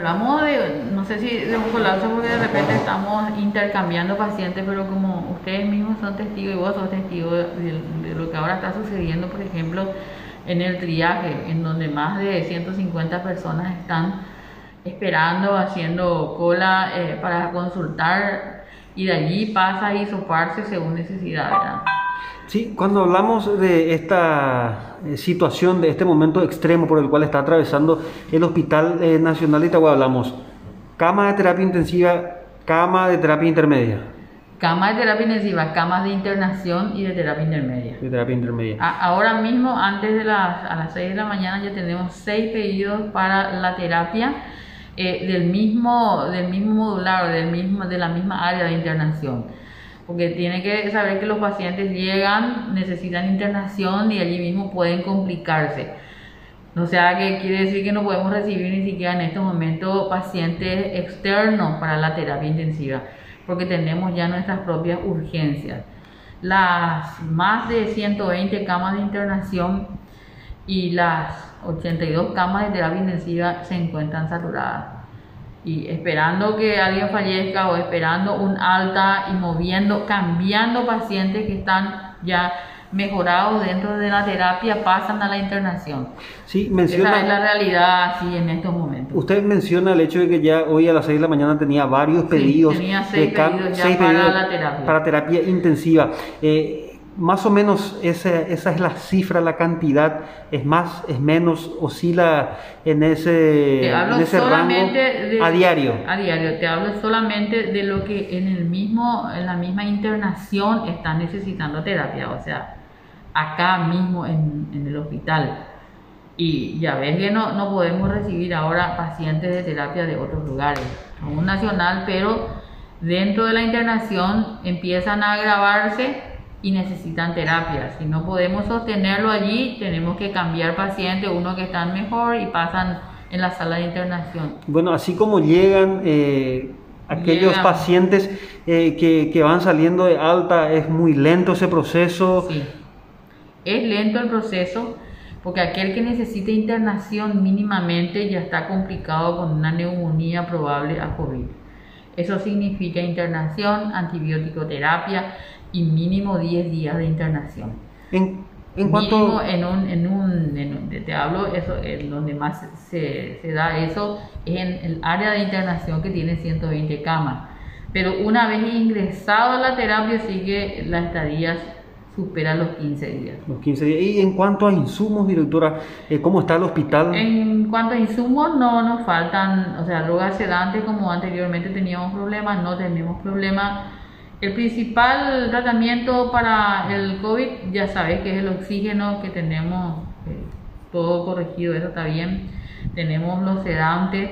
Hablamos de, no sé si de un colapso porque de repente estamos intercambiando pacientes, pero como ustedes mismos son testigos y vos sos testigo de, lo que ahora está sucediendo, por ejemplo, en el triaje, en donde más de 150 personas están esperando, haciendo cola eh, para consultar y de allí pasa a hisoparse según necesidad. Sí, cuando hablamos de esta eh, situación, de este momento extremo por el cual está atravesando el Hospital eh, Nacional de Itagüí, hablamos cama de terapia intensiva, cama de terapia intermedia. Camas de terapia intensiva, camas de internación y de terapia intermedia. De terapia intermedia. ahora mismo, antes de las, a las 6 de la mañana, ya tenemos 6 pedidos para la terapia eh, del, mismo, del mismo modular, del mismo, de la misma área de internación. Porque tiene que saber que los pacientes llegan, necesitan internación y allí mismo pueden complicarse. O sea, que quiere decir que no podemos recibir ni siquiera en estos momentos pacientes externos para la terapia intensiva porque tenemos ya nuestras propias urgencias. Las más de 120 camas de internación y las 82 camas de terapia intensiva se encuentran saturadas. Y esperando que alguien fallezca o esperando un alta y moviendo, cambiando pacientes que están ya mejorados dentro de la terapia pasan a la internación. Sí, menciona, Esa es la realidad así en estos momentos. Usted menciona el hecho de que ya hoy a las 6 de la mañana tenía varios pedidos, tenía seis pedidos ya para la terapia. Para terapia intensiva. Eh, más o menos esa, esa, es la cifra, la cantidad, es más, es menos, oscila en ese, en ese rango a diario. A diario, te hablo solamente de lo que en el mismo, en la misma internación están necesitando terapia, o sea, acá mismo en, el hospital. Y ya ves que no, no podemos recibir ahora pacientes de terapia de otros lugares, un nacional, pero dentro de la internación empiezan a agravarse y necesitan terapia. Si no podemos sostenerlo allí, tenemos que cambiar pacientes, uno que están mejor y pasan en la sala de internación. Bueno, así como llegan eh, aquellos pacientes eh, que, que, van saliendo de alta, es muy lento ese proceso. Sí. Es lento el proceso porque aquel que necesita internación mínimamente ya está complicado con una neumonía probable a COVID. Eso significa internación, antibiótico terapia y mínimo 10 días de internación. ¿En, en cuanto... en un, en un, te hablo, eso, en donde más se, se da eso es en el área de internación que tiene 120 camas. Pero una vez ingresado a la terapia sigue las estadías supera los 15 días. Los 15 días. Y en cuanto a insumos, directora, eh, ¿cómo está el hospital? En cuanto a insumos, no nos faltan, o sea, drogas sedantes como anteriormente teníamos problemas, no tenemos problemas. El principal tratamiento para el COVID, ya sabes que es el oxígeno, que tenemos eh, todo corregido, eso está bien. Tenemos los sedantes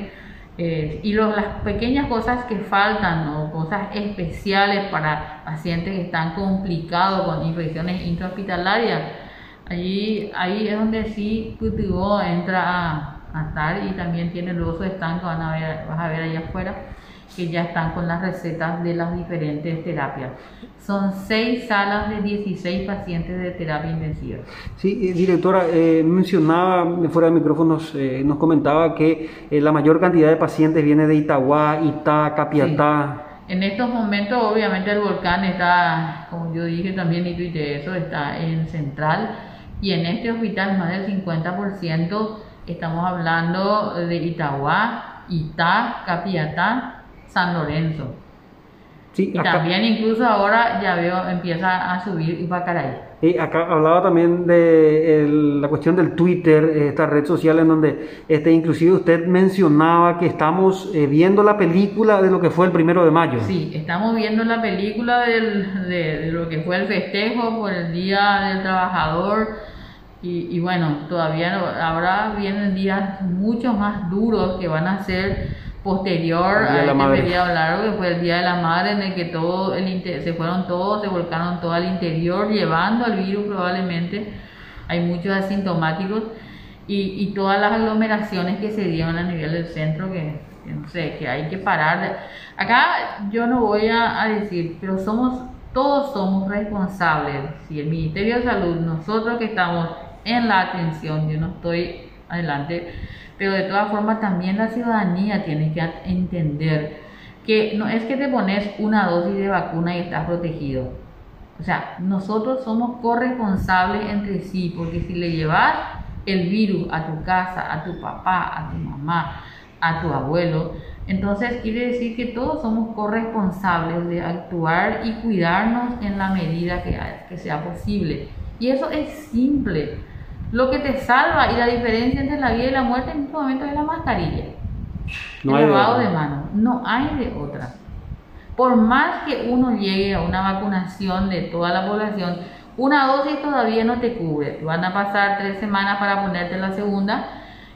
eh, y las pequeñas cosas que faltan o cosas especiales para pacientes que están complicados con infecciones intrahospitalarias, allí ahí es donde sí Cutivo entra a, y también tiene el oso estanco, van a ver, vas a ver allá afuera que ya están con las recetas de las diferentes terapias. Son seis salas de 16 pacientes de terapia intensiva. Sí, eh, directora, eh, mencionaba fuera de micrófonos, eh, nos comentaba que la mayor cantidad de pacientes viene de Itagua, Ita, Capiatá. En estos momentos, obviamente, el volcán está, como yo dije también y tuite eso, está en central. Y en este hospital, más del 50%, estamos hablando de Itagua, Ita, Capiatá San Lorenzo. Sí, y también incluso ahora ya veo empieza a subir Ibacaray. Y acá hablaba también de la cuestión del Twitter, esta red social en donde este, inclusive usted mencionaba que estamos eh, viendo la película de lo que fue el primero de mayo. Sí, estamos viendo la película del, de, lo que fue el festejo por el Día del Trabajador. Y, y bueno, todavía no, ahora vienen días mucho más duros que van a ser posterior a este feriado largo que fue el Día de la Madre en el que todo el se fueron todos, se volcaron todo al interior llevando al virus probablemente, hay muchos asintomáticos y, y todas las aglomeraciones que se dieron a nivel del centro que, no sé, que hay que parar. Acá yo no voy a, a decir, pero somos, todos somos responsables, si el Ministerio de Salud, nosotros que estamos en la atención, yo no estoy adelante, Pero de todas formas también la ciudadanía tiene que entender que no es que te pones una dosis de vacuna y estás protegido. O sea, nosotros somos corresponsables entre sí, porque si le llevas el virus a tu casa, a tu papá, a tu mamá, a tu abuelo, entonces quiere decir que todos somos corresponsables de actuar y cuidarnos en la medida que, sea posible. Y eso es simple. Lo que te salva y la diferencia entre la vida y la muerte en este momento es la mascarilla. No el lavado de, de manos. No hay de otra. Por más que uno llegue a una vacunación de toda la población, una dosis todavía no te cubre. Van a pasar tres semanas para ponerte la segunda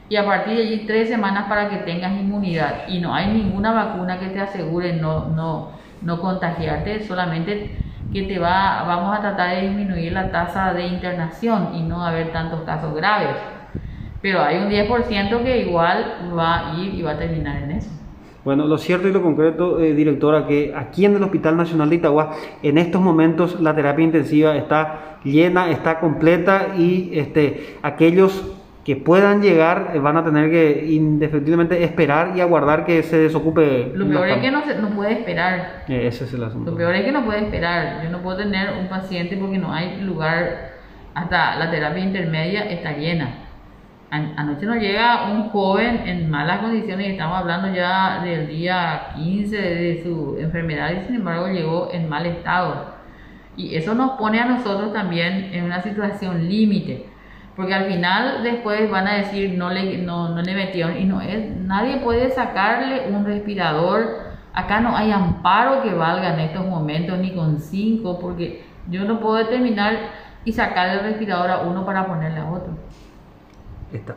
y a partir de allí tres semanas para que tengas inmunidad. Y no hay ninguna vacuna que te asegure no, no, no contagiarte, solamente que te va, vamos a tratar de disminuir la tasa de internación y no haber tantos casos graves. Pero hay un 10% que igual va a ir y va a terminar en eso. Bueno, lo cierto y lo concreto, eh, directora, que aquí en el Hospital Nacional de Itagua, en estos momentos la terapia intensiva está llena, está completa y este, aquellos que puedan llegar eh, van a tener que indefectiblemente esperar y aguardar que se desocupe. Lo peor es que no, se, no puede esperar. Eh, ese es el asunto. Lo peor es que no puede esperar. Yo no puedo tener un paciente porque no hay lugar, hasta la terapia intermedia está llena. Anoche nos llega un joven en malas condiciones y estamos hablando ya del día 15 de su enfermedad y sin embargo llegó en mal estado. Y eso nos pone a nosotros también en una situación límite porque al final después van a decir no le, no, no le metieron y no es, nadie puede sacarle un respirador. Acá no hay amparo que valga en estos momentos ni con cinco, porque yo no puedo determinar y sacar el respirador a uno para ponerle a otro. Está.